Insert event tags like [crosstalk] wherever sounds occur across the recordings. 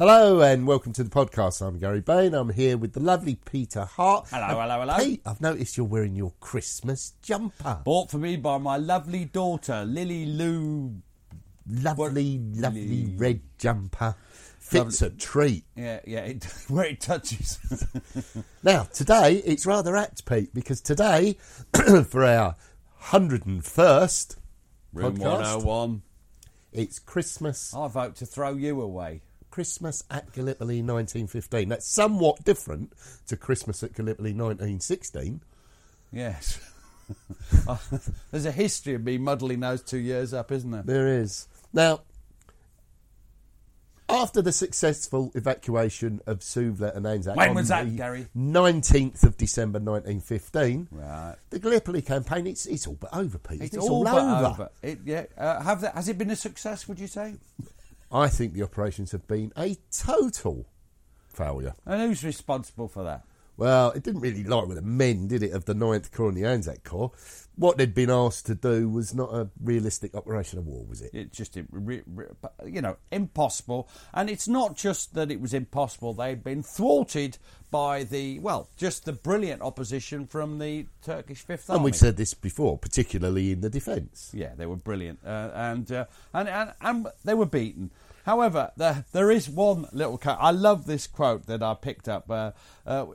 Hello and welcome to the podcast. I'm Gary Bain. I'm here with the lovely Peter Hart. Hello, hello, hello. Pete, I've noticed you're wearing your Christmas jumper. Bought for me by my lovely daughter, Lily Lou. Lovely, What- lovely Lovely. red jumper. Fits a treat. Yeah, yeah, it, [laughs] where it touches. [laughs] Now, today it's rather apt, Pete, because today, [clears throat] for our 101st Room podcast, 101. it's Christmas I vote to throw you away. Christmas at Gallipoli 1915. That's somewhat different to Christmas at Gallipoli 1916. Yes. [laughs] There's a history of me muddling those two years up, isn't there? There is. Now, after the successful evacuation of Suvla and Anzac When on was that, the Gary? 19th of December 1915, Right. the Gallipoli campaign, it's, it's all but over, Pete. It's, It's, all, but over. over. It, yeah. Uh, have that, has it been a success, would you say? I think the operations have been a total failure. And who's responsible for that? Well, it didn't really lie with the men, did it, of the 9th Corps and the Anzac Corps. What they'd been asked to do was not a realistic operation of war, was it? It's just, you know, impossible. And it's not just that it was impossible, they'd been thwarted by the, well, just the brilliant opposition from the Turkish Fifth Army. And we've said this before, particularly in the defence. Yeah, they were brilliant, uh, and, uh, and and and they were beaten. However, there there is one little. quote. I love this quote that I picked up. Uh, uh,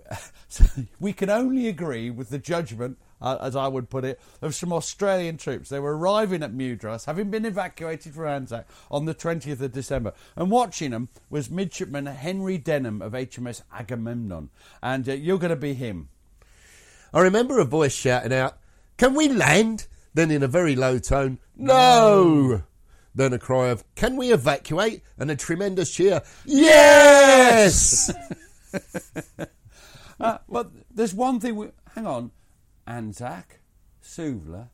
[laughs] we can only agree with the judgment, uh, as I would put it, of some Australian troops. They were arriving at Mudros, having been evacuated from Anzac on the twentieth of December, and watching them was midshipman Henry Denham of HMS Agamemnon, and uh, you're going to be him. I remember a voice shouting out, Can we land? Then in a very low tone, No! Then a cry of, Can we evacuate? And a tremendous cheer, Yes! [laughs] [laughs] Uh, but there's one thing. We, hang on, Anzac, Suvla.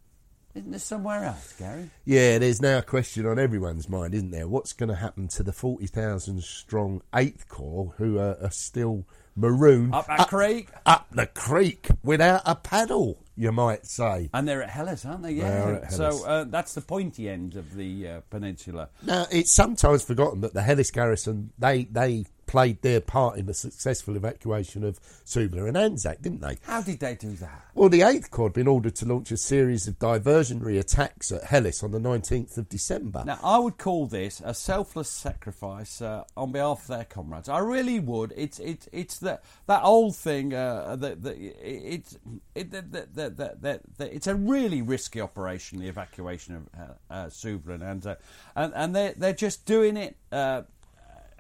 Isn't there somewhere else, Gary? yeah, there's now a question on everyone's mind, isn't there? What's going to happen to the 40,000 strong 8th Corps who are, are still marooned Up that creek, up the creek without a paddle, you might say? and they're at Helles, aren't they? Yeah. They are at Helles. So uh, that's the pointy end of the uh, peninsula. Now, it's sometimes forgotten that the Helles garrison, they, they played their part in the successful evacuation of Suvla and Anzac, didn't they? How did they do that? Well, the 8th Corps had been ordered to launch a series of diversionary attacks at Helles on the 19th of December. Now, I would call this a selfless sacrifice uh, on behalf of their comrades. I really would. It's it's it's that that old thing. Uh, that that it's it, that, that, that, that, that, that it's a really risky operation. The evacuation of uh, uh, Suvla and Anzac, and and they they're just doing it. Uh,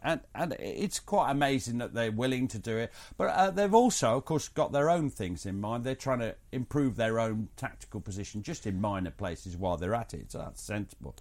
and and it's quite amazing that they're willing to do it. But uh, they've also, of course, got their own things in mind. They're trying to improve their own tactical position just in minor places while they're at it. So that's sensible.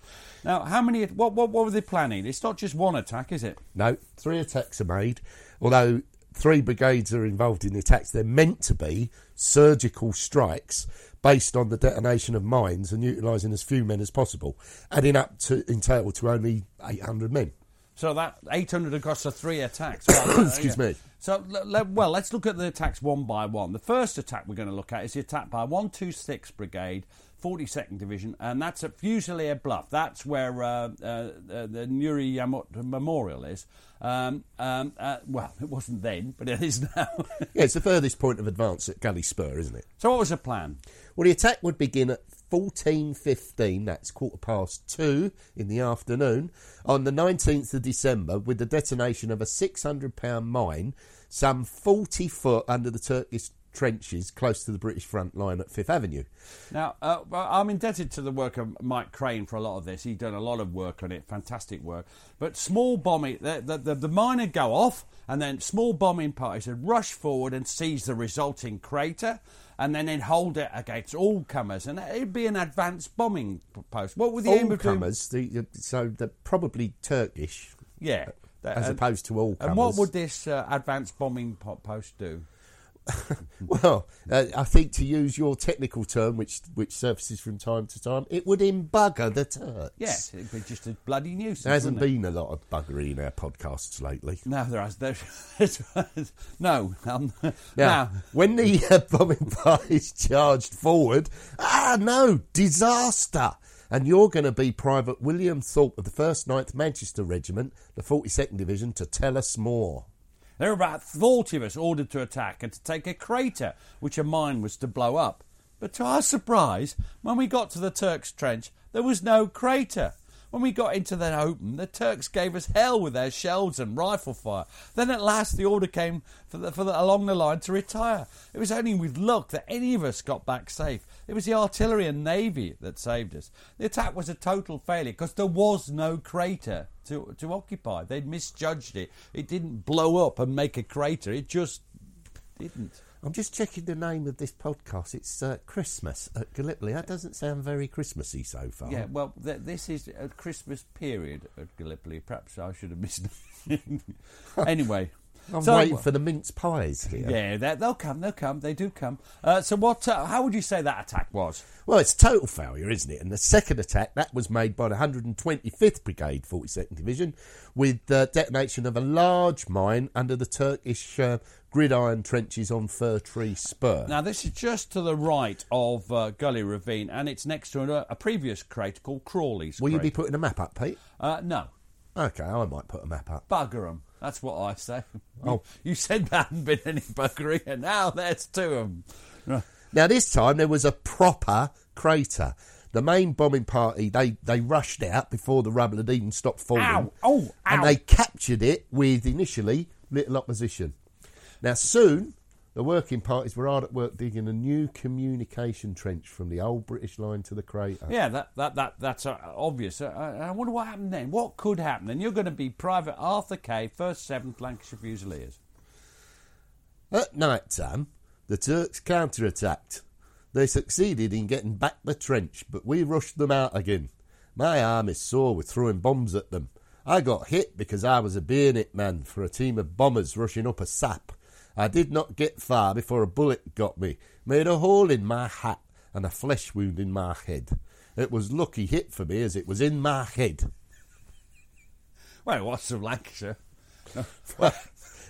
Now, how many? What what, what were they planning? It's not just one attack, is it? No, three attacks are made, although three brigades are involved in the attacks. They're meant to be surgical strikes based on the detonation of mines and utilising as few men as possible, adding up to in total to only 800 men. So that 800 across the three attacks. [coughs] Well, Excuse me. So, well, let's look at the attacks one by one. The first attack we're going to look at is the attack by 126th Brigade, 42nd Division, and that's at Fusilier Bluff. That's where uh, uh, uh, the Nuri Yamut Memorial is. Um, um, uh, well, it wasn't then, but it is now. [laughs] Yeah, it's the furthest point of advance at Gully Spur, isn't it? so, what was the plan? Well, the attack would begin at 14.15, that's quarter past two in the afternoon, on the 19th of December with the detonation of a £600 mine some 40 foot under the Turkish trenches close to the British front line at Fifth Avenue. Now, uh, I'm indebted to the work of Mike Crane for a lot of this. He's done a lot of work on it, fantastic work. But small bombing, the, the, the, the mine would go off, and then small bombing parties would rush forward and seize the resulting crater, and then they'd hold it against all comers, and it'd be an advanced bombing post. What were the aim All of doing- comers, the, so they're probably Turkish Yeah. as and, opposed to all comers. and what would this uh, advanced bombing po- post do? [laughs] Well, uh, I think to use your technical term, which which surfaces from time to time, it would embugger the Turks. Yes, it'd be just a bloody nuisance. There hasn't been a lot of buggery in our podcasts lately. No, there has. No, um, Now, now when the uh, bombing parties charged forward, ah, no, disaster. And you're going to be Private William Thorpe of the 1st 9th Manchester Regiment, the 42nd Division, to tell us more. There were about 40 of us ordered to attack and to take a crater, which a mine was to blow up. But to our surprise, when we got to the Turks' trench, there was no crater. When we got into the open, the Turks gave us hell with their shells and rifle fire. Then at last the order came for the, for the, along the line to retire. It was only with luck that any of us got back safe. It was the artillery and navy that saved us. The attack was a total failure because there was no crater to, to occupy. They'd misjudged it. It didn't blow up and make a crater. It just didn't. I'm just checking the name of this podcast. It's uh, Christmas at Gallipoli. That doesn't sound very Christmassy so far. Yeah, well, th- this is a Christmas period at Gallipoli. Perhaps I should have missed [laughs] anyway. [laughs] I'm so- waiting for the mince pies here. Yeah, they- they'll come. They'll come. They do come. Uh, so, what? Uh, how would you say that attack was? Well, it's total failure, isn't it? And the second attack, that was made by the 125th Brigade, 42nd Division, with the detonation of a large mine under the Turkish uh, gridiron trenches on Fir Tree Spur. Now, this is just to the right of uh, Gully Ravine, and it's next to a, a previous crater called Crawley's. Will you be putting a map up, Pete? Uh, no, Okay, I might put a map up. bugger 'em. That's what I say. [laughs] Oh. You, you said there hadn't been any buggering, [laughs] and now there's two of them. Now, this time there was a proper crater. The main bombing party, they, they rushed out before the rubble had even stopped falling. Ow! Oh, And they captured it with initially little opposition. Now, soon, the working parties were hard at work digging a new communication trench from the old British line to the crater. Yeah, that, that, that that's uh, obvious. Uh, I I wonder what happened then. What could happen? And you're going to be Private Arthur Kay, 1st 7th Lancashire Fusiliers. At night time, the Turks counter-attacked. They succeeded in getting back the trench, but we rushed them out again. My arm is sore with throwing bombs at them. I got hit because I was a bayonet man for a team of bombers rushing up a sap. I did not get far before a bullet got me, made a hole in my hat and a flesh wound in my head. It was lucky hit for me as it was in my head. [laughs] Well, was from Lancashire. [laughs]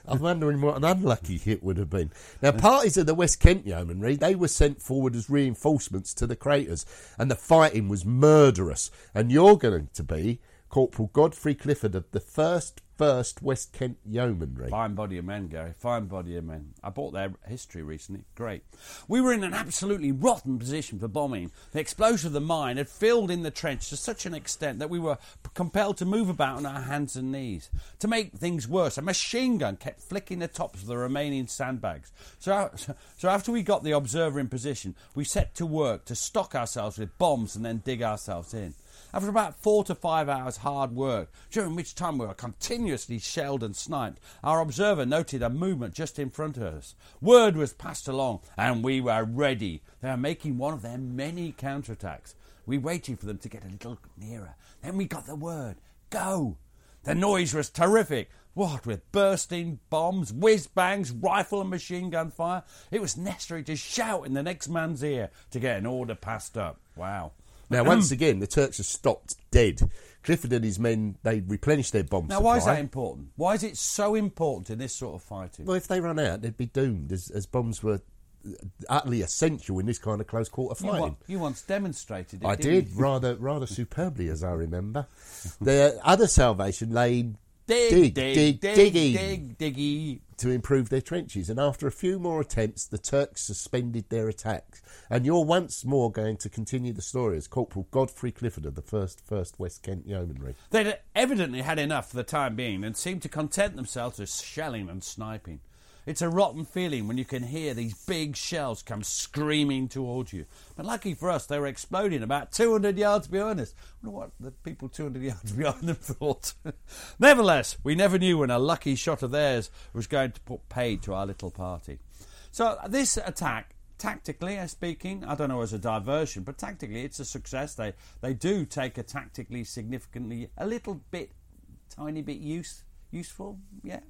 I'm wondering what an unlucky hit would have been. Now, parties of the West Kent Yeomanry, they were sent forward as reinforcements to the craters, and the fighting was murderous. And you're going to be Corporal Godfrey Clifford of the 1st, 1st West Kent Yeomanry. Fine body of men, Gary. Fine body of men. I bought their history recently. Great. We were in an absolutely rotten position for bombing. The explosion of the mine had filled in the trench to such an extent that we were compelled to move about on our hands and knees. To make things worse, a machine gun kept flicking the tops of the remaining sandbags. So, so after we got the observer in position, we set to work to stock ourselves with bombs and then dig ourselves in. After about four to five hours hard work, during which time we were continuously shelled and sniped, our observer noted a movement just in front of us. Word was passed along, and we were ready. They were making one of their many counterattacks. We waited for them to get a little nearer. Then we got the word go! The noise was terrific. What with bursting bombs, whiz bangs, rifle and machine gun fire, it was necessary to shout in the next man's ear to get an order passed up. Wow. Now, once again, the Turks have stopped dead. Clifford and his men, they replenished their bombs. Now, why is that important? Why is it so important in this sort of fighting? Well, if they run out, they'd be doomed, as, as bombs were uh, utterly essential in this kind of close quarter you, fighting. on- you once demonstrated it. I did you? rather rather superbly, as I remember. [laughs] the other salvation lay Dig, dig, dig, dig, dig, diggy. to improve their trenches. And after a few more attempts, the Turks suspended their attacks. And you're once more going to continue the story as Corporal Godfrey Clifford of the 1st, 1st West Kent Yeomanry. They'd evidently had enough for the time being and seemed to content themselves with shelling and sniping. It's a rotten feeling when you can hear these big shells come screaming towards you. But lucky for us, they were exploding about 200 yards behind us. I wonder what the people 200 yards [laughs] behind them thought. [laughs] Nevertheless, we never knew when a lucky shot of theirs was going to put paid to our little party. So this attack tactically uh, speaking, I don't know as a diversion, but tactically it's a success. They they do take a tactically significantly a little bit, tiny bit use useful. Yeah.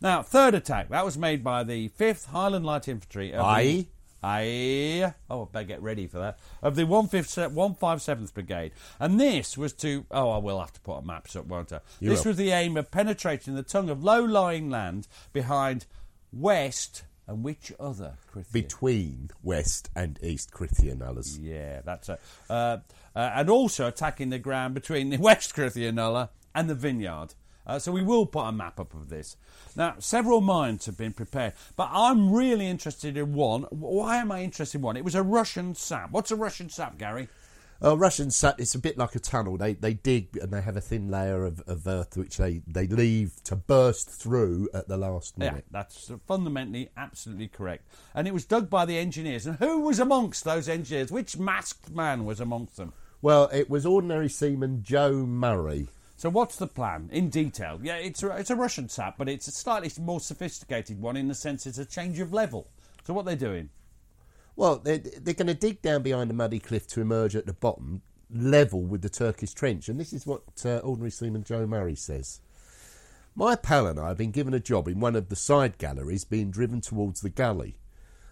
Now third attack that was made by the Fifth Highland Light Infantry. Of Aye. Aye. Oh, I better get ready for that. Of the 157th Brigade. And this was to. Oh, I will have to put a maps up, won't I? You this will. was the aim of penetrating the tongue of low lying land behind West and which other? Krithia? Between West and East Krithia Nullahs. Yeah, that's it. Uh, uh, and also attacking the ground between the [laughs] West Krithia Nullah and the vineyard. Uh, so we will put a map up of this. Now, several mines have been prepared, but I'm really interested in one. Why am I interested in one? It was a Russian sap. What's a Russian sap, Gary? Uh, Russian sat. It's a bit like a tunnel. They they dig and they have a thin layer of, of earth which they, they leave to burst through at the last minute. Yeah, minute. that's fundamentally absolutely correct. And it was dug by the engineers. And who was amongst those engineers? Which masked man was amongst them? Well, it was ordinary seaman Joe Murray. So what's the plan in detail? Yeah, it's a, it's a Russian sap, but it's a slightly more sophisticated one in the sense it's a change of level. So what they're doing? Well, they're, they're going to dig down behind the muddy cliff to emerge at the bottom, level with the Turkish trench. And this is what uh, ordinary seaman Joe Murray says. My pal and I have been given a job in one of the side galleries being driven towards the gully.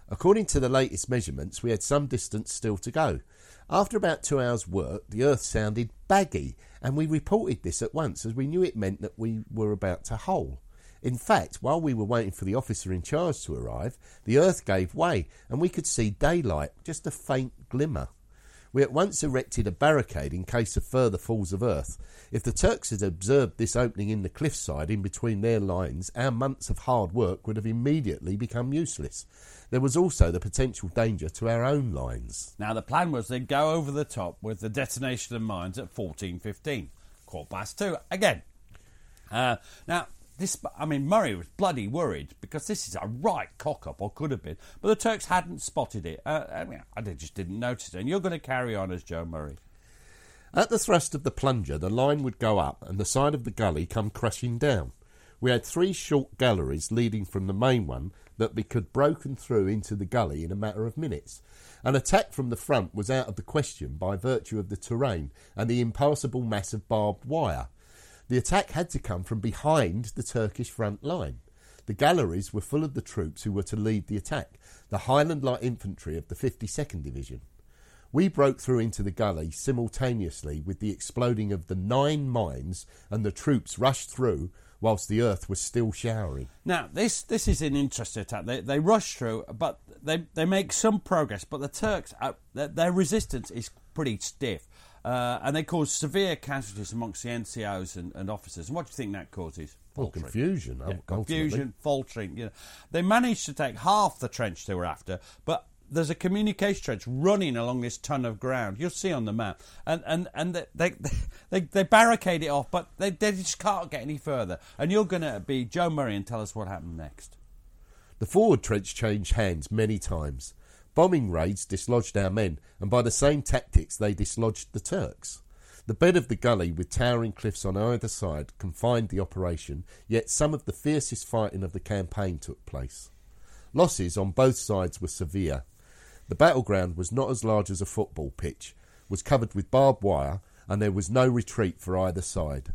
According to the latest measurements, we had some distance still to go. After about two hours' work, the earth sounded baggy, and we reported this at once as we knew it meant that we were about to hole. In fact, while we were waiting for the officer in charge to arrive, the earth gave way, and we could see daylight, just a faint glimmer. We at once erected a barricade in case of further falls of earth. If the Turks had observed this opening in the cliffside in between their lines, our months of hard work would have immediately become useless. There was also the potential danger to our own lines. Now the plan was they'd go over the top with the detonation of mines at fourteen fifteen, quarter past two again. Uh, now this, I mean, Murray was bloody worried because this is a right cock up, or could have been, but the Turks hadn't spotted it. Uh, I mean, I just didn't notice it. And you're going to carry on as Joe Murray. At the thrust of the plunger, the line would go up and the side of the gully come crashing down. We had three short galleries leading from the main one that we could broken through into the gully in a matter of minutes. An attack from the front was out of the question by virtue of the terrain and the impassable mass of barbed wire. The attack had to come from behind the Turkish front line. The galleries were full of the troops who were to lead the attack, the Highland Light Infantry of the 52nd Division. We broke through into the gully simultaneously with the exploding of the nine mines, and the troops rushed through whilst the earth was still showering. Now, this this is an interesting attack. They they rush through, but they they make some progress. But the Turks, uh, their, their resistance is pretty stiff, uh, and they caused severe casualties amongst the NCOs and, and officers. And what do you think that causes? Well, Faltering. confusion. Yeah, confusion, faltering. You know, they managed to take half the trench they were after, but there's a communication trench running along this ton of ground. You'll see on the map, and and and they they [laughs] they, they barricade it off, but they, they just can't get any further. And you're going to be Joe Murray and tell us what happened next. The forward trench changed hands many times. Bombing raids dislodged our men, and by the same tactics they dislodged the Turks. The bed of the gully, with towering cliffs on either side, confined the operation, yet some of the fiercest fighting of the campaign took place. Losses on both sides were severe. The battleground was not as large as a football pitch, was covered with barbed wire, and there was no retreat for either side.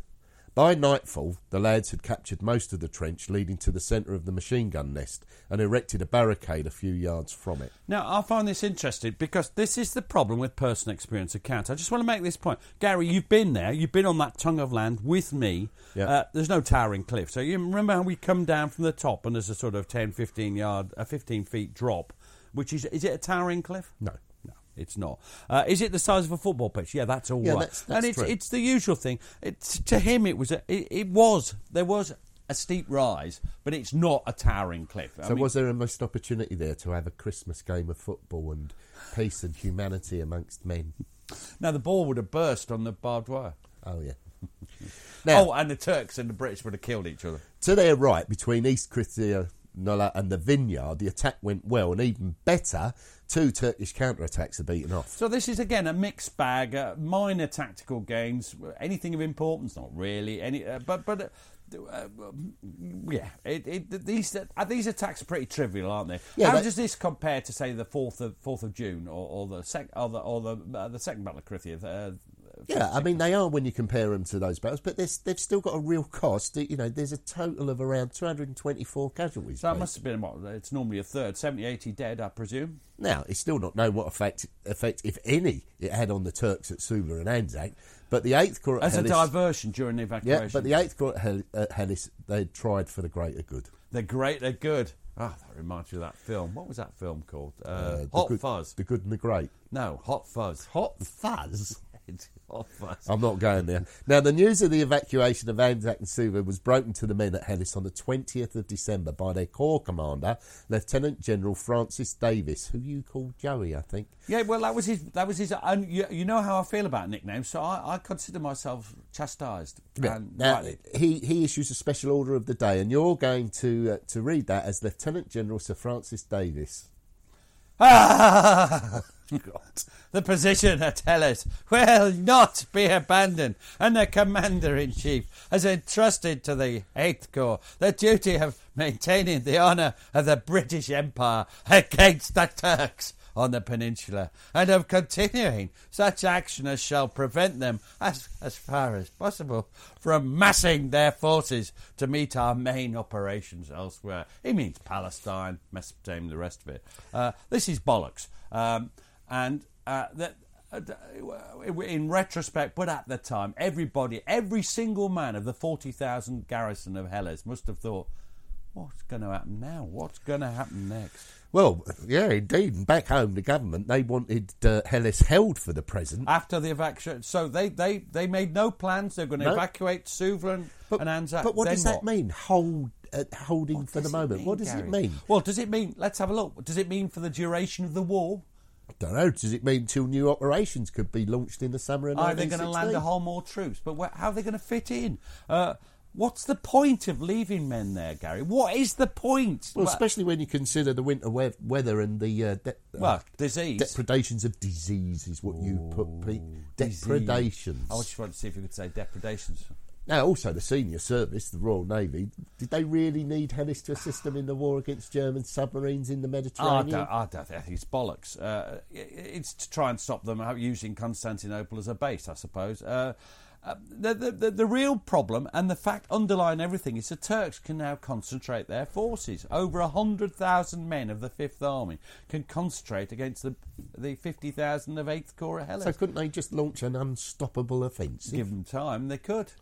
By nightfall, the lads had captured most of the trench leading to the centre of the machine gun nest and erected a barricade a few yards from it. Now, I find this interesting because this is the problem with personal experience accounts. I just want to make this point. Gary, you've been there. You've been on that tongue of land with me. Yeah. Uh, there's no towering cliff. So you remember how we come down from the top and there's a sort of 10, 15 yard, a 15 feet drop, which is, is it a towering cliff? No. No. It's not. Uh, is it the size of a football pitch? Yeah, that's all right. Yeah, that's- that's and it's true. it's the usual thing. It's, to him, it was a, it, it was there was a steep rise, but it's not a towering cliff. I So mean, was there a missed opportunity there to have a Christmas game of football and peace and humanity amongst men? now the ball would have burst on the barbed wire. Oh yeah. [laughs] Now, oh, and the Turks and the British would have killed each other. to their right, between East Krithia Nullah and the Vineyard, the attack went well, and even better, two Turkish counter-attacks are beaten off. So this is again a mixed bag, uh, minor tactical games. Anything of importance? Not really. Any, uh, but but. Uh, uh, yeah, it, it, these uh, these attacks are pretty trivial, aren't they? Yeah, How does this compare to say the fourth of fourth of June or, or the sec, or the or the, uh, the second battle of Krithia? Uh, Yeah, I mean they are when you compare them to those battles, but they've still got a real cost. You know, there's a total of around 224 casualties. so that must have been what? It's normally a third, 70, 80 dead, I presume. Now, it's still not known what effect, effect, if any, it had on the Turks at Suvla and Anzac. But the Eighth Corps at As a diversion during the evacuation. yeah, but the Eighth Corps at, Hel- they tried for the greater good. they're great, they're good. Ah, that reminds me of that film. What was that film called? Uh, Uh, the Hot good, Fuzz. the good and the great. No, Hot Fuzz. Hot fuzz. [laughs] [laughs] It's I'm not going there. Now, the news of the evacuation of Anzac and Suvla was broken to the men at Helles on the 20th of December by their corps commander, Lieutenant General Francis Davies, who you call Joey, I think. Yeah, well, that was his. That was his. And you, you know how I feel about nicknames, so I, I consider myself chastised. And Now, rightly. he, he issues a special order of the day, and you're going to uh, to read that as Lieutenant General Sir Francis Davies. Ah! [laughs] the position at Helles will not be abandoned, and the Commander in Chief has entrusted to the Eighth Corps the duty of maintaining the honour of the British Empire against the Turks on the peninsula, and of continuing such action as shall prevent them, as, as far as possible, from massing their forces to meet our main operations elsewhere. He means Palestine, Mesopotamia, the rest of it. Uh, this is bollocks. Um, and uh, that. uh, In retrospect, but at the time, everybody, every single man of the 40,000 garrison of Helles must have thought, what's going to happen now? What's going to happen next? Well, yeah, indeed. And back home, the government, they wanted uh, Helles held for the present. after the evacuation. So they, they, they made no plans. They're going to No. evacuate Suvla and, and Anzac. but what Then does that mean? Hold, uh, holding What for the moment. mean, what does Gary? it mean? Well, does it mean? Let's have a look. Does it mean for the duration of the war? Don't know. Does it mean two new operations could be launched in the summer of Are they going to 1916? land a whole more troops? But where, how are they going to fit in? Uh, what's the point of leaving men there, Gary? What is the point? Well, especially when you consider the winter we- weather and the uh, de- well, uh, disease. depredations of disease is what you put. Pete. Disease. Depredations. I just wanted to see if you could say depredations. Now, also the senior service, the Royal Navy, did they really need Helles to assist them in the war against German submarines in the Oh, I Mediterranean? don't, I don't think it's bollocks. Uh, it's to try and stop them using Constantinople as a base, I suppose. Uh, uh, the, the, the, the real problem and the fact underlying everything is the Turks can now concentrate their forces. Over 100,000 men of the Fifth Army can concentrate against the, the 50,000 of Eighth Corps of Helles. so couldn't they just launch an unstoppable offensive? Give them time, they could.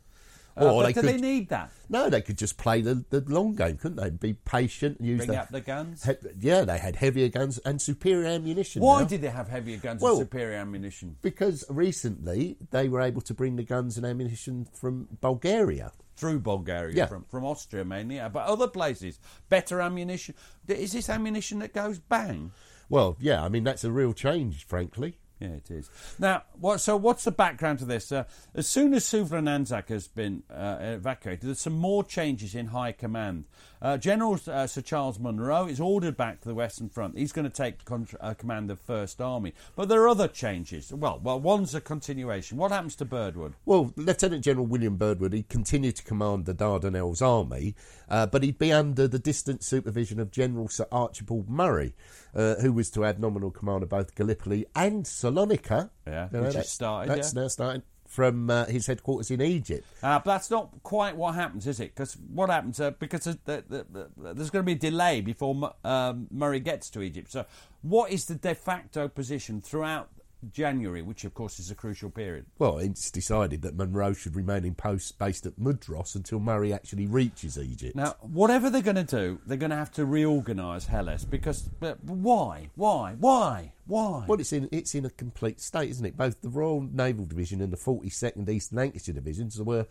Or Uh, but they do could- they need that? No, they could just play the, the long game, couldn't they? Be patient, and use Bring the, up the guns? he- yeah, they had heavier guns and superior ammunition. Why now. did they have heavier guns Well- and superior ammunition? Because recently they were able to bring the guns and ammunition from Bulgaria. through Bulgaria, Yeah. from, from Austria mainly, uh, but other places. Better ammunition. Is this ammunition that goes bang? Well, yeah, I mean that's a real change, frankly. Yeah, it is. Now, what, so what's the background to this? Uh, as soon as Suvla Anzac has been uh, evacuated, there's some more changes in high command. Uh, General uh, Sir Charles Munro is ordered back to the Western Front. He's going to take contra- uh, command of First Army. But there are other changes. Well, well, one's a continuation. What happens to Birdwood? Well, Lieutenant General William Birdwood, he continued to command the Dardanelles Army, uh, but he'd be under the distant supervision of General Sir Archibald Murray, uh, who was to have nominal command of both Gallipoli and Salonika. Yeah, You know, which has that's- started, That's yeah. now starting from uh, his headquarters in Egypt. Uh, but that's not quite what happens, is it? Because what happens? Uh, because the, the, the, the, there's going to be a delay before um, Murray gets to Egypt. So, what is the de facto position throughout January, which of course is a crucial period. Well, it's decided that Munro should remain in post based at Mudros until Murray actually reaches Egypt. Now, whatever they're going to do, they're going to have to reorganise Helles because but why, why, why, why? Well, it's in it's in a complete state, isn't it? Both the Royal Naval Division and the 42nd East Lancashire Divisions were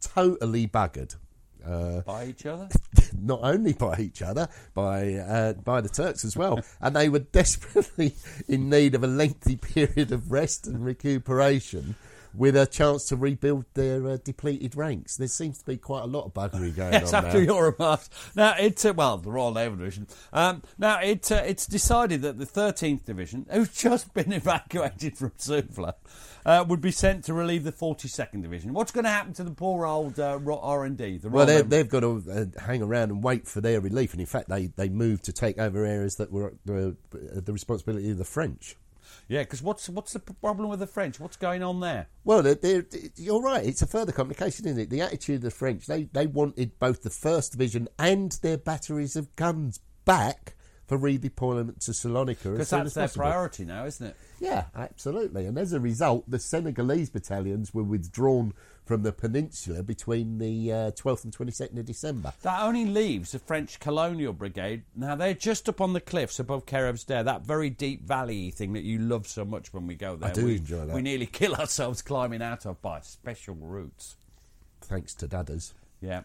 totally buggered. Uh, by each other. [laughs] not only by each other, by uh, by the Turks as well, [laughs] and they were desperately in need of a lengthy [laughs] period of rest and recuperation. With a chance to rebuild their uh, depleted ranks, there seems to be quite a lot of buggery [laughs] going yes, on after now. your remarks. Now it's uh, well the Royal Naval Division. Um, now it uh, it's decided that the 13th Division, [laughs] who's just been evacuated from Suvla, uh, would be sent to relieve the 42nd Division. What's going to happen to the poor old uh, R and D? The Well, Royal they've, Naval- they've got to uh, hang around and wait for their relief, and in fact, they, they moved to take over areas that were uh, the responsibility of the French. Yeah, because what's what's the problem with the French? What's going on there? Well, they're, they're, you're right. It's a further complication, isn't it? The attitude of the French, they, they wanted both the 1st Division and their batteries of guns back for redeployment to Salonika. Because that's their possible. priority now, isn't it? Yeah, absolutely. And as a result, the Senegalese battalions were withdrawn from the peninsula between the uh, 12th and 22nd of December. That only leaves the French Colonial Brigade. Now they're just up on the cliffs above Kereves Dere, that very deep valley thing that you love so much when we go there. I do we, enjoy that. We nearly [laughs] kill ourselves climbing out of by special routes. Thanks to Dadders. Yeah.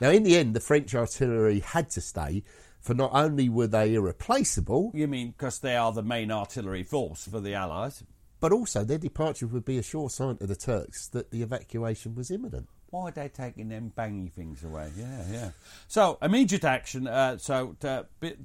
Now, in the end, the French artillery had to stay, for not only were they irreplaceable, You mean because they are the main artillery force for the Allies? but also their departure would be a sure sign to the Turks that the evacuation was imminent. Why are they taking them bangy things away? Yeah, yeah. So, immediate action. Uh, so, uh,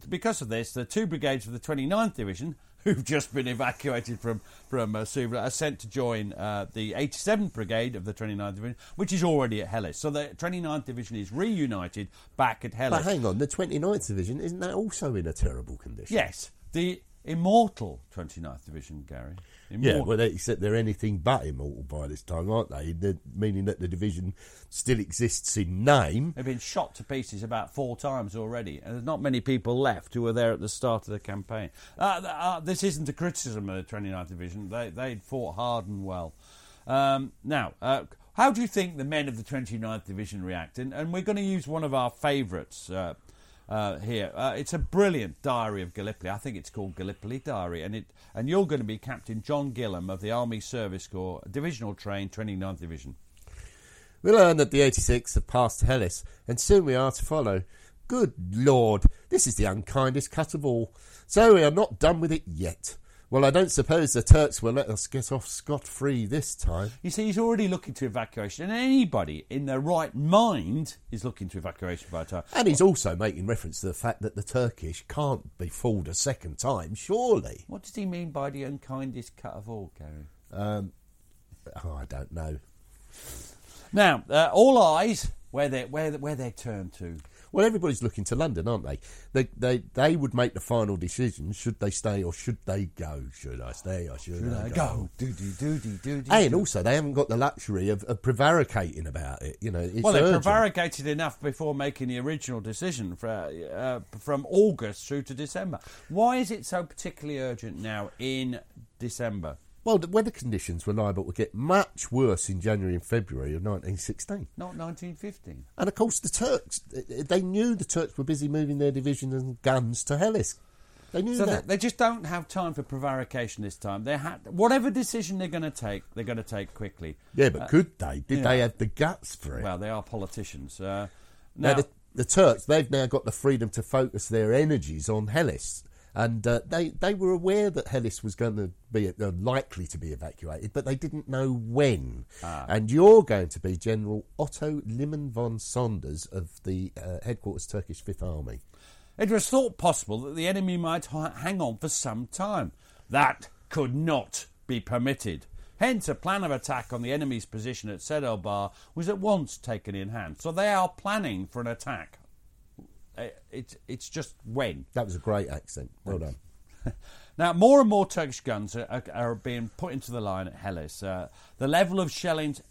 because of this, the two brigades of the 29th Division, [laughs] who've just been evacuated from, from uh, Suvla, are sent to join uh, the 87th Brigade of the 29th Division, which is already at Helles. So, the 29th Division is reunited back at Helles. But hang on, the 29th Division, isn't that also in a terrible condition? Yes, the immortal 29th Division, Gary. Yeah, well, they, except they're anything but immortal by this time, aren't they? The, meaning that the division still exists in name. They've been shot to pieces about four times already, and there's not many people left who were there at the start of the campaign. Uh, uh, this isn't a criticism of the 29th Division. They they fought hard and well. Um, now, uh, how do you think the men of the 29th Division react? And, and we're going to use one of our favourites. Uh, uh, here, uh, it's a brilliant diary of Gallipoli. I think it's called Gallipoli Diary, and it and you're going to be Captain John Gillam of the Army Service Corps, Divisional Train, 29th Division. We learn that the 86 have passed Helles, and soon we are to follow. Good Lord, this is the unkindest cut of all. So we are not done with it yet. Well, I don't suppose the Turks will let us get off scot free this time. You see, he's already looking to evacuation, and anybody in their right mind is looking to evacuation by time. And he's also making reference to the fact that the Turkish can't be fooled a second time, surely. What does he mean by the unkindest cut of all, Gary? Um, oh, I don't know. Now, uh, all eyes where they where where they turn to. Well, everybody's looking to London, aren't they? They they they would make the final decision: should they stay or should they go? Should I stay or should, I, go? Doody doody doody. And also, they haven't got the luxury of, of prevaricating about it. You know, it's well, they urgent. prevaricated enough before making the original decision for, uh, from August through to December. Why is it so particularly urgent now in December? Well, the weather conditions were liable to get much worse in January and February of 1916. Not 1915. And of course, the Turks, they knew the Turks were busy moving their divisions and guns to Helles. They knew So that. they just don't have time for prevarication this time. They had whatever decision they're going to take, they're going to take quickly. yeah, but could they? Did yeah. they have the guts for it? Well, they are politicians. Uh, now, now, the, the Turks, they've now got the freedom to focus their energies on Helles. And uh, they, they were aware that Helles was going to be uh, likely to be evacuated, but they didn't know when. And you're going to be General Otto Liman von Sanders of the uh, headquarters Turkish Fifth Army. it was thought possible that the enemy might ha- hang on for some time. That could not be permitted. Hence, a plan of attack on the enemy's position at Sedd el Bahr was at once taken in hand. So they are planning for an attack. It's it's just when. That was a great accent. Well done. [laughs] Now, more and more Turkish guns are, are, being put into the line at Helles. Uh, the level of shelling's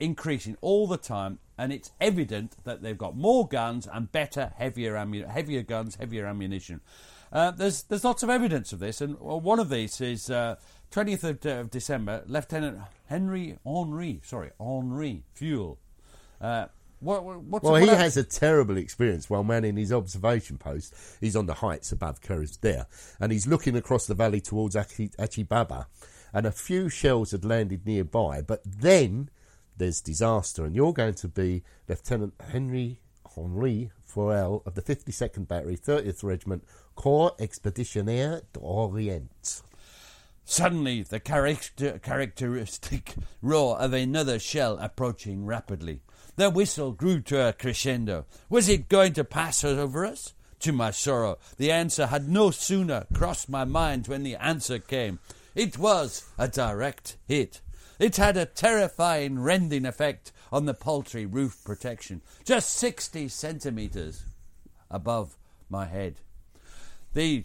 increasing all the time, and it's evident that they've got more guns and better, heavier, ammu- heavier guns, heavier ammunition. Uh, there's there's lots of evidence of this, and one of these is uh, 20th of, of December, Lieutenant Henry Henri, sorry, Henri Fuel. Uh, what, what's Well, what he hap- has a terrible experience while manning his observation post. He's on the heights above there, and he's looking across the valley towards Achi, Achibaba, and a few shells had landed nearby, but then there's disaster, and you're going to be Lieutenant Henry Henri Forel of the 52nd Battery, 30th Regiment, Corps Expeditionnaire d'Orient. Suddenly, the character, characteristic roar of another shell approaching rapidly. The whistle grew to a crescendo. Was it going to pass over us? To my sorrow, the answer had no sooner crossed my mind when the answer came. It was a direct hit. It had a terrifying rending effect on the paltry roof protection, just 60 centimetres above my head. The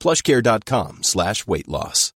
plushcare.com slash weight loss.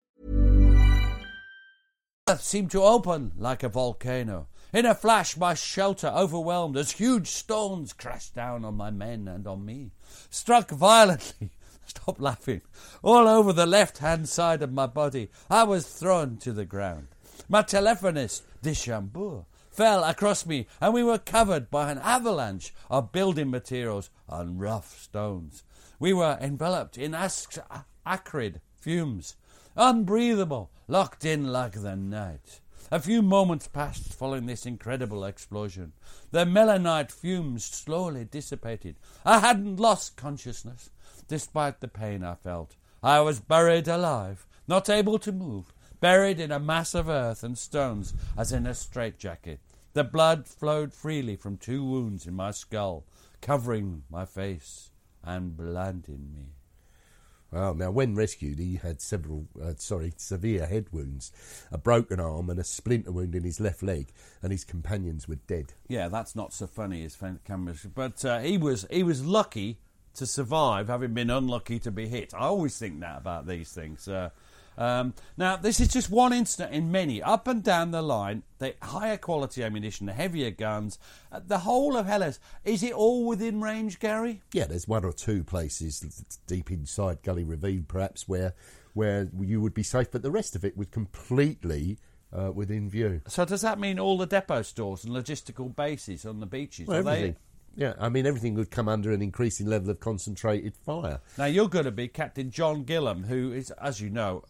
seemed to open like a volcano. In a flash, my shelter overwhelmed as huge stones crashed down on my men and on me. Struck violently, [laughs] stop laughing, all over the left hand side of my body, I was thrown to the ground. My telephonist, Deschambault, fell across me, and we were covered by an avalanche of building materials and rough stones. We were enveloped in acrid fumes, unbreathable, locked in like the night. A few moments passed following this incredible explosion. The melanite fumes slowly dissipated. I hadn't lost consciousness, despite the pain I felt. I was buried alive, not able to move, buried in a mass of earth and stones as in a straitjacket. The blood flowed freely from two wounds in my skull, covering my face and blinding me. Well, now when rescued, he had several, uh, sorry, severe head wounds, a broken arm, and a splinter wound in his left leg, and his companions were dead. Yeah, that's not so funny as cameras, but uh, he was he was lucky to survive, having been unlucky to be hit. I always think that about these things. Uh, um, now, this is just one incident in many. Up and down the line, the higher quality ammunition, the heavier guns, uh, the whole of Helles. Is it all within range, Gary? Yeah, there's one or two places deep inside Gully Ravine, perhaps, where where you would be safe, but the rest of it was completely uh, within view. So does that mean all the depot stores and logistical bases on the beaches? Well, are they- everything. Yeah, I mean, everything would come under an increasing level of concentrated fire. Now you're going to be Captain John Gillam, who is, as you know,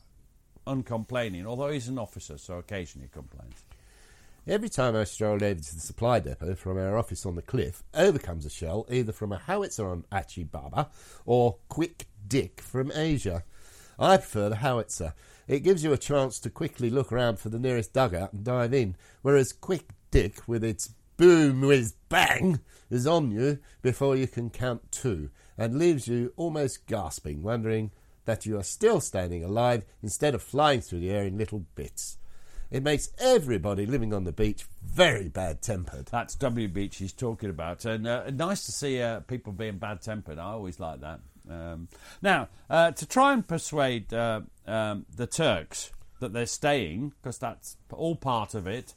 uncomplaining. Although he's an officer, so occasionally complains. Every time I stroll over to the supply depot from our office on the cliff, over comes a shell either from a howitzer on Achi Baba or Quick Dick from Asia. I prefer the howitzer. It gives you a chance to quickly look around for the nearest dugout and dive in, whereas Quick Dick, with its boom whiz bang, is on you before you can count two and leaves you almost gasping, wondering that you are still standing alive instead of flying through the air in little bits. It makes everybody living on the beach very bad tempered. That's W Beach he's talking about. And uh, nice to see uh, people being bad tempered. I always like that. Um, now, uh, to try and persuade uh, um, the Turks that they're staying, because that's all part of it,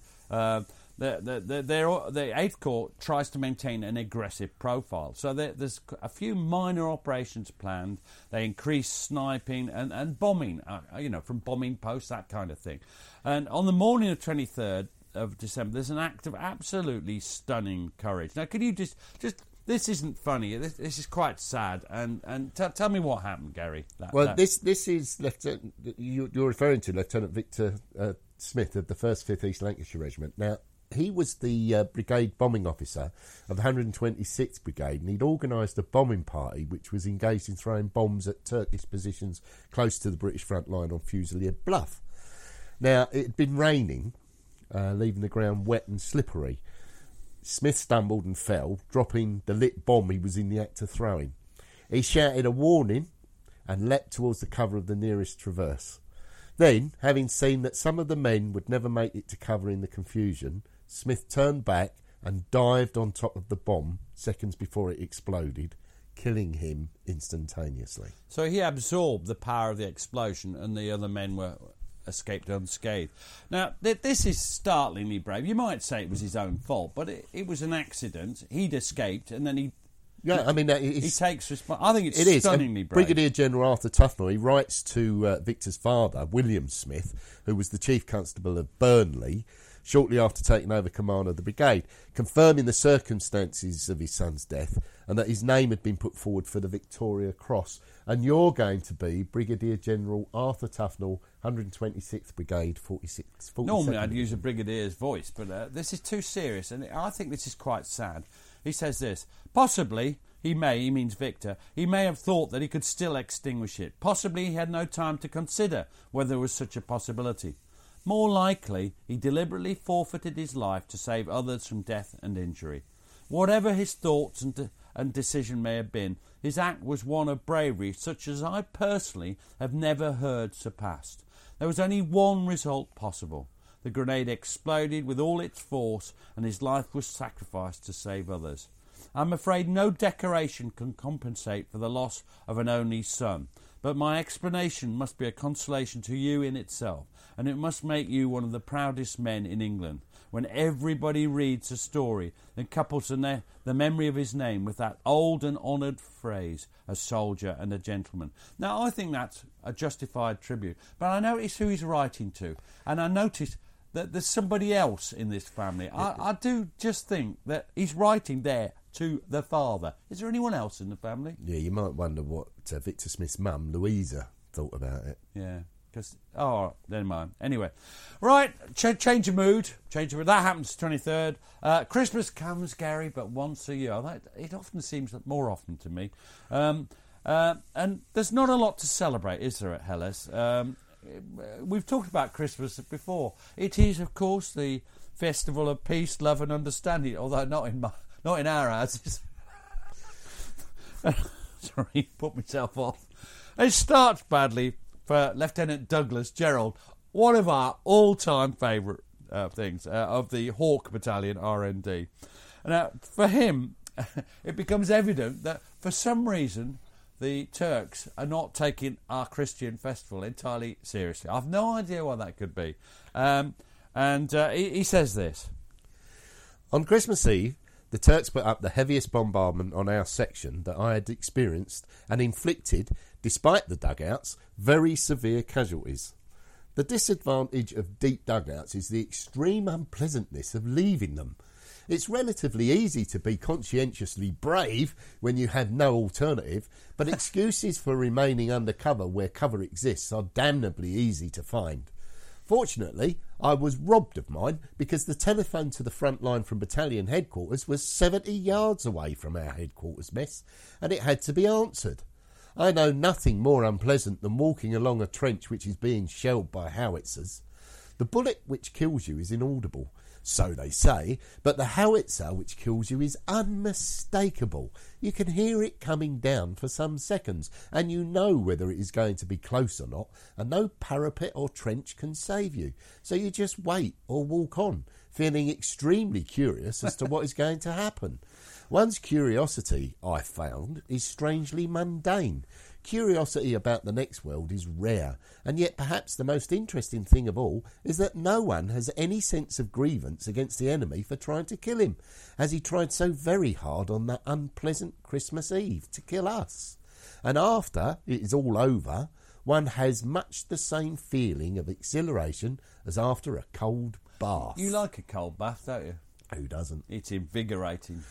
uh, the, the, the, the Eighth Corps tries to maintain an aggressive profile. So there, there's a few minor operations planned. They increase sniping and, and bombing, uh, you know, from bombing posts, that kind of thing. And on the morning of 23rd of December, there's an act of absolutely stunning courage. Now, can you just just this isn't funny. This, this is quite sad. And and t- tell me what happened, Gary. That, Well, that- this this is Lieutenant. You, you're referring to Lieutenant Victor uh, Smith of the First Fifth East Lancashire Regiment. Now, he was the uh, brigade bombing officer of the 126th Brigade, and he'd organised a bombing party which was engaged in throwing bombs at Turkish positions close to the British front line on Fusilier Bluff. Now, it had been raining, uh, leaving the ground wet and slippery. Smith stumbled and fell, dropping the lit bomb he was in the act of throwing. He shouted a warning and leapt towards the cover of the nearest traverse. Then, having seen that some of the men would never make it to cover in the confusion, Smith turned back and dived on top of the bomb seconds before it exploded, killing him instantaneously. So he absorbed the power of the explosion, and the other men were escaped unscathed. Now, th- this is startlingly brave. You might say it was his own fault, but it, it was an accident. He'd escaped, and then he Yeah, I mean, he takes responsibility. I think it's It is. stunningly brave. Brigadier General Arthur Tufnell, he writes to uh, Victor's father, William Smith, who was the Chief Constable of Burnley, shortly after taking over command of the brigade, confirming the circumstances of his son's death and that his name had been put forward for the Victoria Cross. And you're going to be Brigadier General Arthur Tufnell, 126th Brigade, 46. 47th. Normally, I'd use a brigadier's voice, but uh, this is too serious, and I think this is quite sad. He says this possibly. He may, he means Victor, he may have thought that he could still extinguish it. Possibly he had no time to consider whether there was such a possibility. More likely, he deliberately forfeited his life to save others from death and injury. Whatever his thoughts and, de- and decision may have been, his act was one of bravery such as I personally have never heard surpassed. There was only one result possible. The grenade exploded with all its force, and his life was sacrificed to save others. I'm afraid no decoration can compensate for the loss of an only son, but my explanation must be a consolation to you in itself, and it must make you one of the proudest men in England. When everybody reads a story and couples the, ne- the memory of his name with that old and honoured phrase, a soldier and a gentleman. Now, I think that's a justified tribute, but I notice who he's writing to, and I notice that there's somebody else in this family. I, I do just think that he's writing there to the father. Is there anyone else in the family? Yeah, you might wonder what uh, Victor Smith's mum, Louisa, thought about it. Yeah. Because oh, never mind. Anyway, right. Ch- change of mood. Change of mood. That happens twenty third. Uh, Christmas comes, Gary, but once a year. That, it often seems more often to me. Um, uh, and there's not a lot to celebrate, is there, at Helles? Um, we've talked about Christmas before. It is, of course, the festival of peace, love, and understanding. Although not in my, not in our houses. [laughs] Sorry, put myself off. It starts badly for Lieutenant Douglas Jerrold, one of our all-time favourite uh, things uh, of the Hawke Battalion RND. Now, for him, [laughs] it becomes evident that for some reason the Turks are not taking our Christian festival entirely seriously. I've no idea why that could be. Um, and uh, he, he says this. On Christmas Eve, the Turks put up the heaviest bombardment on our section that I had experienced and inflicted, despite the dugouts, very severe casualties. The disadvantage of deep dugouts is the extreme unpleasantness of leaving them. It's relatively easy to be conscientiously brave when you have no alternative, but excuses for remaining under cover where cover exists are damnably easy to find. Fortunately, I was robbed of mine because the telephone to the front line from battalion headquarters was 70 yards away from our headquarters mess, and it had to be answered. I know nothing more unpleasant than walking along a trench which is being shelled by howitzers. The bullet which kills you is inaudible, so they say, but the howitzer which kills you is unmistakable. You can hear it coming down for some seconds, and you know whether it is going to be close or not, and no parapet or trench can save you. So you just wait or walk on, feeling extremely curious as to what is going to happen. One's curiosity, I found, is strangely mundane. Curiosity about the next world is rare, and yet perhaps the most interesting thing of all is that no one has any sense of grievance against the enemy for trying to kill him, as he tried so very hard on that unpleasant Christmas Eve to kill us. And after it is all over, one has much the same feeling of exhilaration as after a cold bath. You like a cold bath, don't you? Who doesn't? It's invigorating.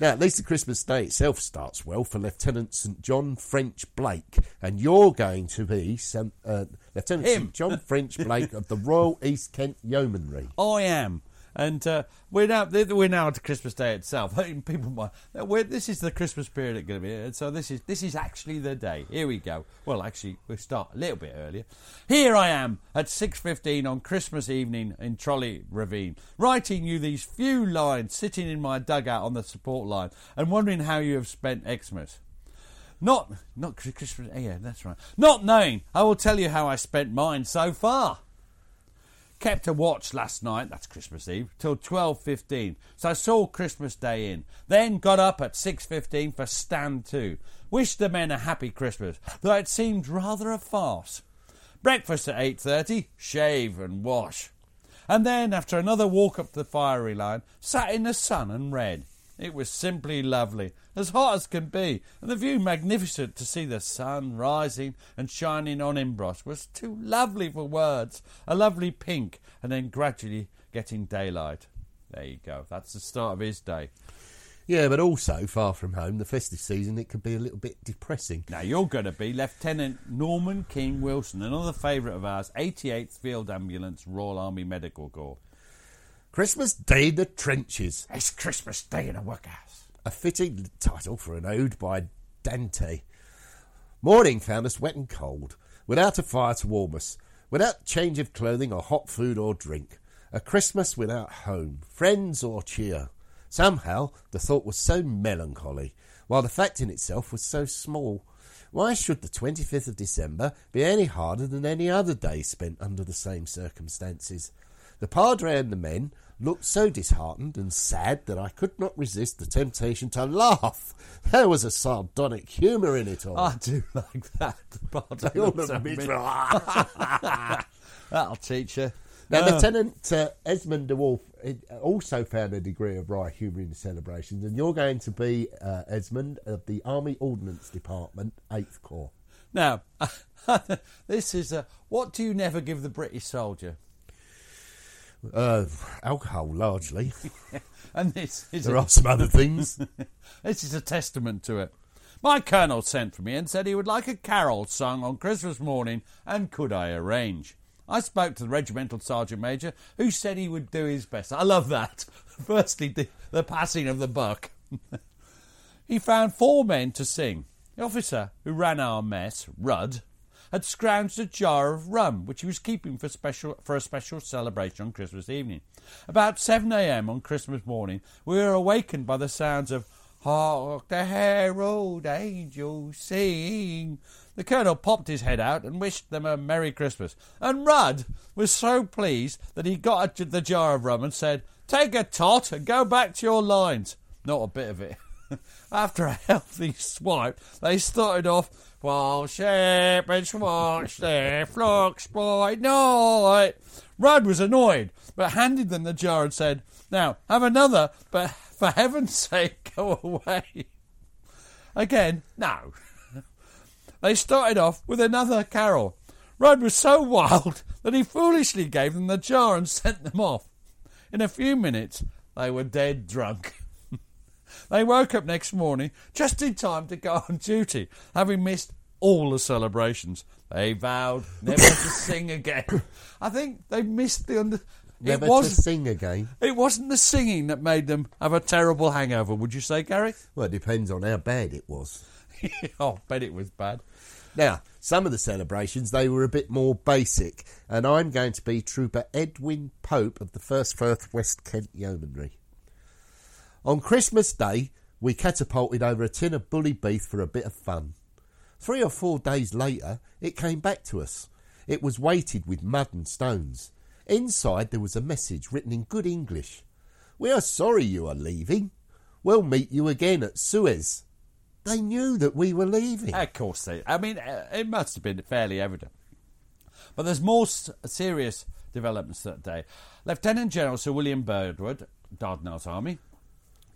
Now, at least the Christmas Day itself starts well for Lieutenant St John French Blake, and you're going to be some, uh, Lieutenant Him. St John French Blake of the Royal East Kent Yeomanry. I am. And uh, we're now we're now to Christmas Day itself. [laughs] People might this is the Christmas period going to be, and so this is this is actually the day. Here we go. Well, actually, we start a little bit earlier. Here I am at six fifteen on Christmas evening in Trolley Ravine, writing you these few lines, sitting in my dugout on the support line, and wondering how you have spent Xmas. Not not Christmas. Yeah, that's right. Not knowing, I will tell you how I spent mine so far kept a watch last night, that's Christmas Eve, till 12.15. So I saw Christmas Day in. Then got up at 6.15 for stand to. Wished the men a happy Christmas, though it seemed rather a farce. Breakfast at 8.30, shave and wash. And then, after another walk up the fiery line, sat in the sun and read. It was simply lovely, as hot as can be, and the view magnificent to see the sun rising and shining on Imbros was too lovely for words. A lovely pink, and then gradually getting daylight. There you go. That's the start of his day. Yeah, but also, far from home, the festive season, it could be a little bit depressing. Now you're going to be Lieutenant Norman King Wilson, another favourite of ours, 88th Field Ambulance Royal Army Medical Corps. Christmas Day in the Trenches. It's Christmas Day in a workhouse. A fitting title for an ode by Dante. Morning found us wet and cold, without a fire to warm us, without change of clothing or hot food or drink. A Christmas without home, friends or cheer. Somehow the thought was so melancholy, while the fact in itself was so small. Why should the 25th of December be any harder than any other day spent under the same circumstances? The padre and the men looked so disheartened and sad that I could not resist the temptation to laugh. [laughs] There was a sardonic humour in it all. I do [laughs] like that. They all looked miserable. [laughs] That'll teach you. Now, Uh, Lieutenant uh, Esmond de Wolf uh, also found a degree of wry humour in the celebrations, and you're going to be uh, Esmond of the Army Ordnance Department, 8th Corps. Now, this is a. What do you never give the British soldier? Uh, alcohol, largely. [laughs] And this is there a, are some other things. [laughs] this is a testament to it. My colonel sent for me and said he would like a carol sung on Christmas morning, and could I arrange? I spoke to the regimental sergeant major, who said he would do his best. I love that. [laughs] Firstly, the, the passing of the buck. he found four men to sing. The officer who ran our mess, Rudd, had scrounged a jar of rum, which he was keeping for special for a special celebration on Christmas evening. About seven a.m. on Christmas morning, we were awakened by the sounds of "Hark the herald angels sing." The colonel popped his head out and wished them a merry Christmas. And Rudd was so pleased that he got the jar of rum and said, "Take a tot and go back to your lines." Not a bit of it. [laughs] After a healthy swipe, they started off while shepherds watch their flocks by night. Rudd was annoyed, but handed them the jar and said, Now, have another, but for heaven's sake, [laughs] go away. Again, no. [laughs] They started off with another carol. Rudd was so wild that he foolishly gave them the jar and sent them off. In a few minutes, they were dead drunk. They woke up next morning just in time to go [laughs] on duty, having missed all the celebrations. They vowed never to [coughs] sing again. I think they missed the under. Never it to was. sing again. It wasn't the singing that made them have a terrible hangover. Would you say, Gary? Well, it depends on how bad it was. [laughs] oh, bet it was bad. Now, some of the celebrations, they were a bit more basic, and I'm going to be Trooper Edwin Pope of the 1st Firth West Kent Yeomanry. On Christmas Day, we catapulted over a tin of bully beef for a bit of fun. Three or four days later, it came back to us. It was weighted with mud and stones. Inside, there was a message written in good English. We are sorry you are leaving. We'll meet you again at Suez. They knew that we were leaving. Of course they. I mean, uh, it must have been fairly evident. But there's more serious developments that day. Lieutenant General Sir William Birdwood, Dardanelles Army,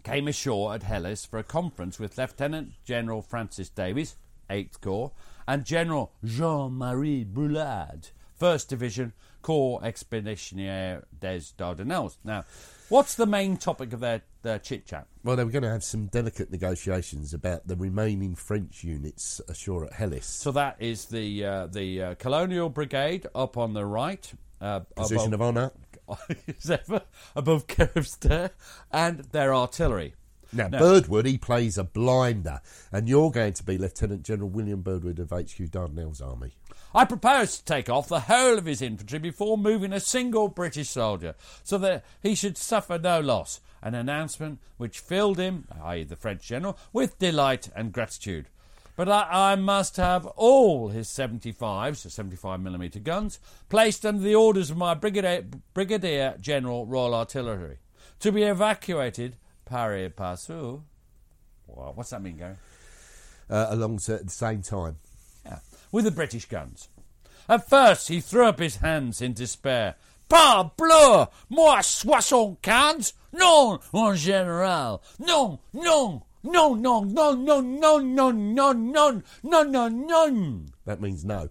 came ashore at Helles for a conference with Lieutenant General Francis Davies, 8th Corps, and General Jean-Marie Brulard, 1st Division, Corps Expeditionnaire des Dardanelles. Now, what's the main topic of their, their chit-chat? Well, they were going to have some delicate negotiations about the remaining French units ashore at Helles. So that is the uh, the uh, Colonial Brigade up on the right, uh, Position of honour. [laughs] as ever, above Kereves Dere, and their artillery. Now, No. Birdwood, he plays a blinder, and you're going to be Lieutenant General William Birdwood of HQ Dardanelles Army. I propose to take off the whole of his infantry before moving a single British soldier, so that he should suffer no loss. An announcement which filled him, i.e., the French general, with delight and gratitude. But I, I must have all his 75s, so 75mm guns, placed under the orders of my Brigadier, Brigadier General Royal Artillery to be evacuated pari passu. Wow, what's that mean, Gary? Uh, alongside at the same time. Yeah, with the British guns. At first, he threw up his hands in despair. Parbleu! Moi, soixante-quinze? Non, mon général! Non, non! Non, non, non, non, non, non, non, non, non, non, non! That means no.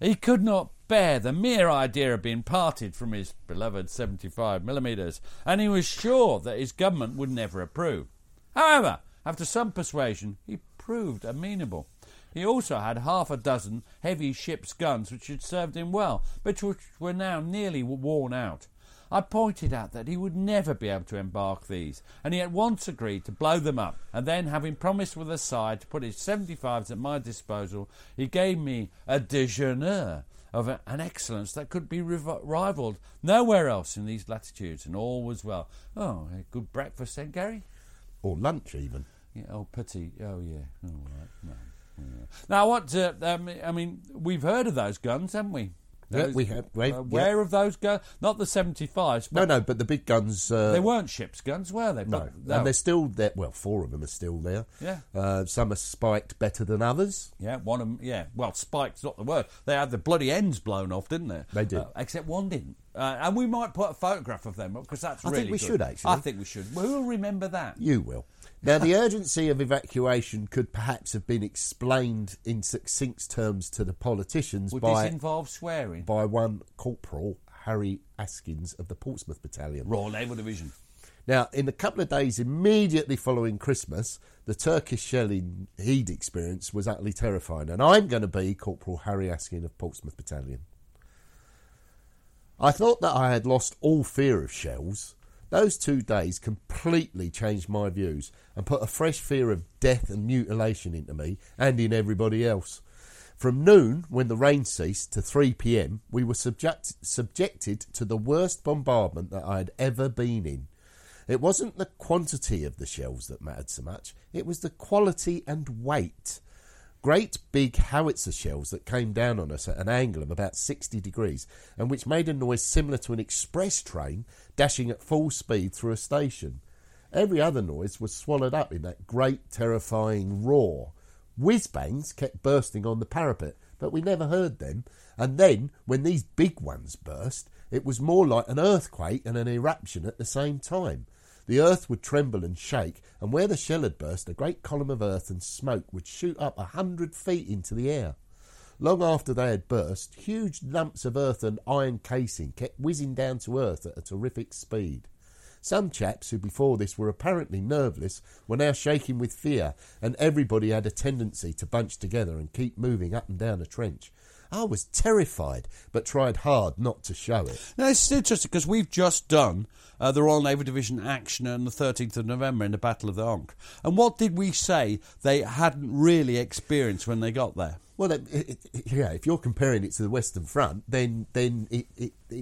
He could not bear the mere idea of being parted from his beloved 75 millimeters, and he was sure that his government would never approve. However, after some persuasion, he proved amenable. He also had half a dozen heavy ship's guns which had served him well, but which were now nearly worn out. I pointed out that he would never be able to embark these, and he at once agreed to blow them up, and then, having promised with a sigh to put his 75s at my disposal, he gave me a déjeuner of an excellence that could be riv- rivalled nowhere else in these latitudes, and all was well. Oh, a good breakfast then, Gary? Or lunch, even. Yeah, oh, pity. Oh, yeah. All right. No. Yeah. Now, what? Uh, um, I mean, we've heard of those guns, haven't we? Yeah, Those- we have. We- uh, yeah. where of those guns? Not the 75s. No, But no, but the big guns. Uh, They weren't ships' guns, were they? No. But- and they're still there. Well, four of them are still there. Yeah. Uh, some are spiked better than others. Yeah, one of them. Yeah, well, spiked's not the word. They had the bloody ends blown off, didn't they? They did. Uh, except one didn't. Uh, and we might put a photograph of them because that's I think really we good. should, actually. I think we should. Well, who'll remember that? You will. Now, the urgency of evacuation could perhaps have been explained in succinct terms to the politicians Would by this involve swearing? by one Corporal Harry Askins of the Portsmouth Battalion. Royal Naval Division. Now, in the couple of days immediately following Christmas, the Turkish shelling he'd experienced was utterly terrifying, and I'm going to be Corporal Harry Askin of Portsmouth Battalion. I thought that I had lost all fear of shells. Those two days completely changed my views and put a fresh fear of death and mutilation into me and in everybody else. From noon, when the rain ceased, to 3 pm, we were subject, subjected to the worst bombardment that I had ever been in. It wasn't the quantity of the shells that mattered so much, it was the quality and weight. Great big howitzer shells that came down on us at an angle of about 60 degrees and which made a noise similar to an express train dashing at full speed through a station. Every other noise was swallowed up in that great, terrifying roar. Whiz bangs kept bursting on the parapet, but we never heard them. And then, when these big ones burst, it was more like an earthquake and an eruption at the same time. The earth would tremble and shake, and where the shell had burst, a great column of earth and smoke would shoot up a hundred feet into the air. Long after they had burst, huge lumps of earth and iron casing kept whizzing down to earth at a terrific speed. Some chaps who before this were apparently nerveless were now shaking with fear, and everybody had a tendency to bunch together and keep moving up and down the trench. I was terrified, but tried hard not to show it. Now, it's interesting because we've just done uh, the Royal Naval Division action on the 13th of November in the Battle of the Ancre. And what did we say they hadn't really experienced when they got there? Well, it, it, it, yeah, if you're comparing it to the Western Front, then then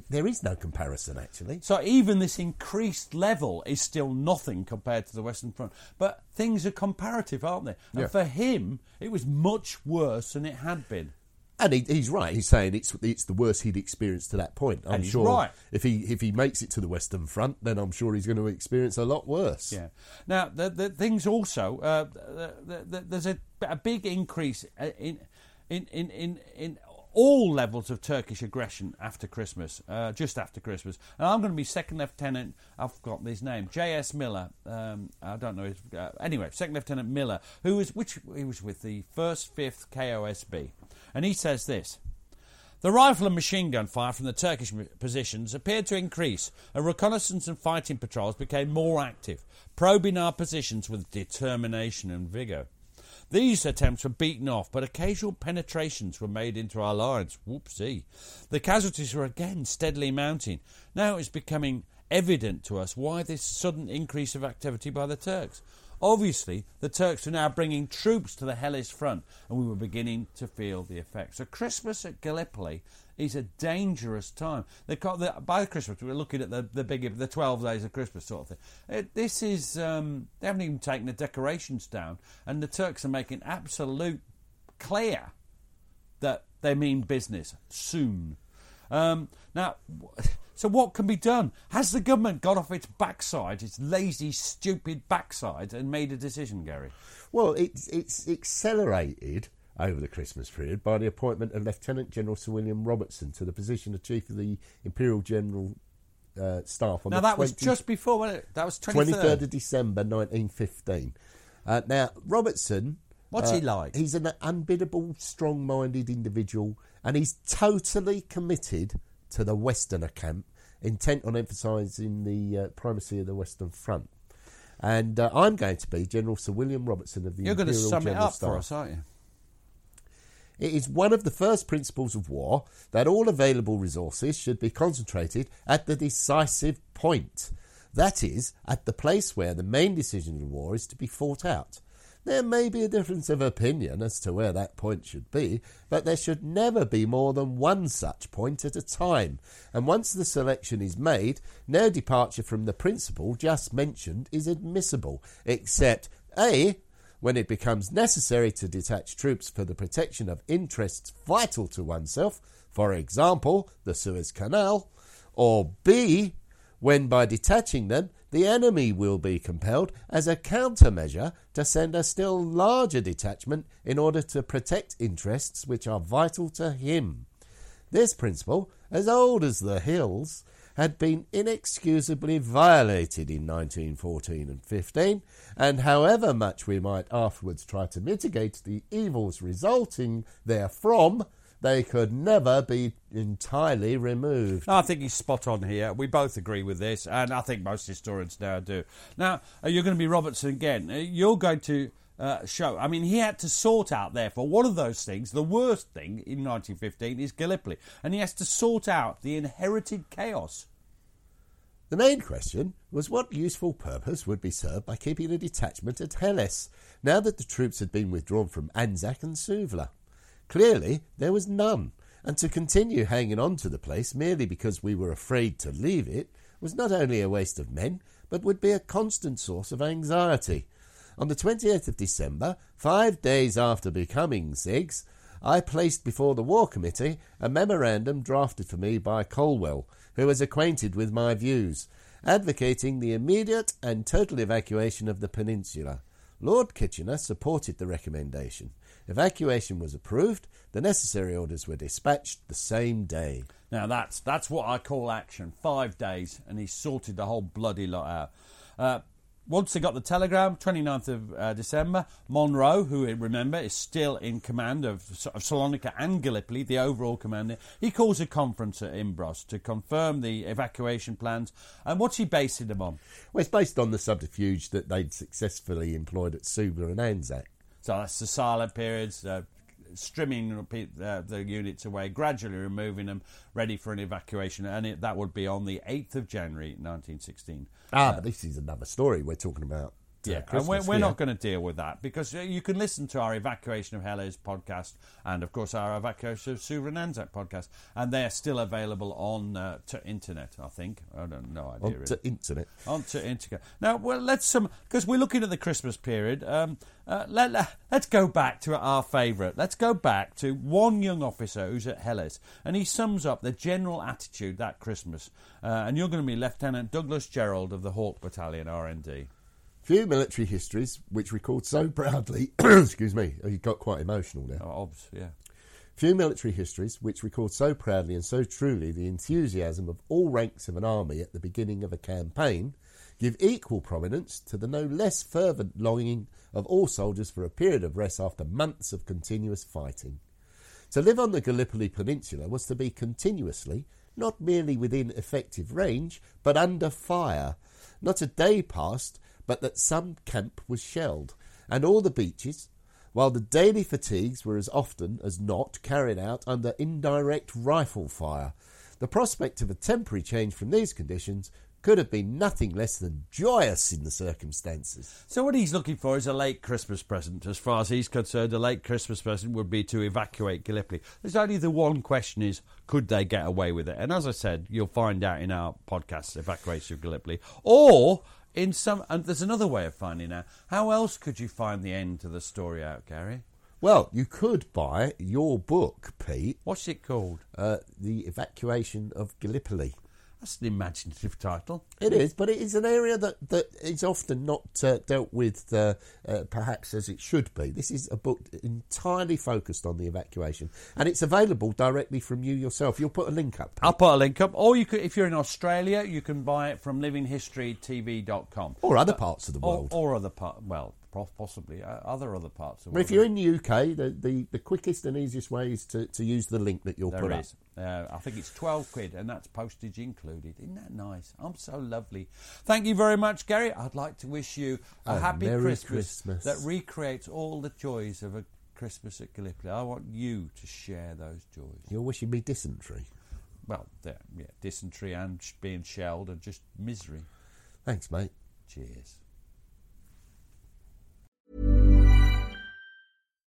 there is no comparison actually. So even this increased level is still nothing compared to the Western Front. But things are comparative, aren't they? And Yeah. for him, it was much worse than it had been. And he, he's right. He's saying it's it's the worst he'd experienced to that point. I'm sure right. if he if he makes it to the Western Front, then I'm sure he's going to experience a lot worse. Yeah. Now, the, the things also, uh, the, the, the, there's a, a big increase uh, in, in, in, in, in all levels of Turkish aggression after Christmas, uh, just after Christmas. And I'm going to be Second Lieutenant, I've forgotten his name, J.S. Miller. Um, I don't know his. Uh, anyway, Second Lieutenant Miller, who was, which he was with the 1st, 5th KOSB. And he says this. The rifle and machine gun fire from the Turkish positions appeared to increase, and reconnaissance and fighting patrols became more active, probing our positions with determination and vigour. These attempts were beaten off, but occasional penetrations were made into our lines. Whoopsie. The casualties were again steadily mounting. Now it was becoming evident to us why this sudden increase of activity by the Turks. Obviously, the Turks were now bringing troops to the Helles front, and we were beginning to feel the effects. So, Christmas at Gallipoli is a dangerous time. They the, by Christmas, we're looking at the the big the twelve days of Christmas sort of thing. It, this is um, they haven't even taken the decorations down, and the Turks are making absolute clear that they mean business soon. Um, now, so what can be done? Has the government got off its backside, its lazy, stupid backside, and made a decision, Gary? Well, it's it's accelerated over the Christmas period by the appointment of Lieutenant General Sir William Robertson to the position of Chief of the Imperial General uh, Staff on Now that was just before, wasn't it? That was twenty 23rd of December 1915. Uh, now, Robertson. What's uh, he like? He's an unbiddable, strong minded individual, and he's totally committed to the Westerner camp, intent on emphasising the uh, primacy of the Western Front. And uh, I'm going to be General Sir William Robertson of the You're going to Imperial sum it General up Staff. for us, aren't you? It is one of the first principles of war that all available resources should be concentrated at the decisive point. That is, at the place where the main decision of the war is to be fought out. There may be a difference of opinion as to where that point should be, but there should never be more than one such point at a time. And once the selection is made, no departure from the principle just mentioned is admissible, except A when it becomes necessary to detach troops for the protection of interests vital to oneself, for example, the Suez Canal, or B, when by detaching them, the enemy will be compelled, as a countermeasure, to send a still larger detachment in order to protect interests which are vital to him. This principle, as old as the hills, had been inexcusably violated in 1914 and 15, and however much we might afterwards try to mitigate the evils resulting therefrom, they could never be entirely removed. I think he's spot on here. We both agree with this, and I think most historians now do. Now, uh, you're going to be Robertson again. Uh, You're going to uh, show. I mean, he had to sort out, therefore, one of those things. The worst thing in 1915 is Gallipoli, and he has to sort out the inherited chaos. The main question was what useful purpose would be served by keeping a detachment at Helles, now that the troops had been withdrawn from Anzac and Suvla. Clearly, there was none, and to continue hanging on to the place merely because we were afraid to leave it was not only a waste of men, but would be a constant source of anxiety. On the 28th of December, five days after becoming CIGS, I placed before the War Committee a memorandum drafted for me by Callwell, who was acquainted with my views, advocating the immediate and total evacuation of the peninsula. Lord Kitchener supported the recommendation. Evacuation was approved. The necessary orders were dispatched the same day. Now that's that's what I call action. Five days, and he sorted the whole bloody lot out. Uh, once they got the telegram, 29th of uh, December, Munro, who remember is still in command of, of Salonika and Gallipoli, the overall commander, he calls a conference at Imbros to confirm the evacuation plans. And what's he basing them on? Well, it's based on the subterfuge that they'd successfully employed at Suvla and Anzac. So that's the silent periods, uh, strimming uh, the units away, gradually removing them, ready for an evacuation, and it, that would be on the 8th of January 1916. Ah, but this is another story we're talking about. Uh, Yeah, and we're, we're here. not going to deal with that because uh, you can listen to our Evacuation of Helles podcast and, of course, our Evacuation of Surin Anzac podcast, and they are still available on uh, to internet, I think. I don't know. idea. on really. to internet. Onto Internet. Now, well, let's some because we're looking at the Christmas period. Um, uh, let, let, us go back to our favourite. Let's go back to one young officer who's at Helles, and he sums up the general attitude that Christmas. Uh, and you're going to be Lieutenant Douglas Jerrold of the Hawke Battalion, RND. Few military histories which record so proudly. [coughs] excuse me, oh, you got quite emotional there. Oh, obs, yeah. Few military histories which record so proudly and so truly the enthusiasm of all ranks of an army at the beginning of a campaign give equal prominence to the no less fervent longing of all soldiers for a period of rest after months of continuous fighting. To live on the Gallipoli Peninsula was to be continuously, not merely within effective range, but under fire. Not a day passed but that some camp was shelled, and all the beaches, while the daily fatigues were as often as not carried out under indirect rifle fire. The prospect of a temporary change from these conditions could have been nothing less than joyous in the circumstances. So what he's looking for is a late Christmas present. As far as he's concerned, a late Christmas present would be to evacuate Gallipoli. There's only the one question is, could they get away with it? And as I said, you'll find out in our podcast, Evacuation of Gallipoli. Or in some, and there's another way of finding out. How else could you find the end to the story out, Gary? Well, you could buy your book, Pete, What's it called? uh, The Evacuation of Gallipoli. That's an imaginative title. It is, but it is an area that, that is often not uh, dealt with, uh, uh, perhaps as it should be. This is a book entirely focused on the evacuation, and it's available directly from you yourself. You'll put a link up, I'll put a link up. Or you could, if you're in Australia, you can buy it from livinghistorytv.com. or other parts of the world. or other part, well, possibly uh, other other parts of the But if you're in the UK, the, the, the quickest and easiest way is to, to use the link that you'll There put is. Uh, I think it's 12 quid and that's postage included. Isn't that nice? I'm so lovely. Thank you very much, Gary. I'd like to wish you a Oh, happy Christmas, Christmas. that recreates all the joys of a Christmas at Gallipoli. I want you to share those joys. You're wishing me dysentery. Well, there, yeah, dysentery and sh- being shelled and just misery. Thanks, mate. Cheers.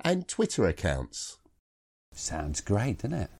and Twitter accounts. Sounds great, doesn't it?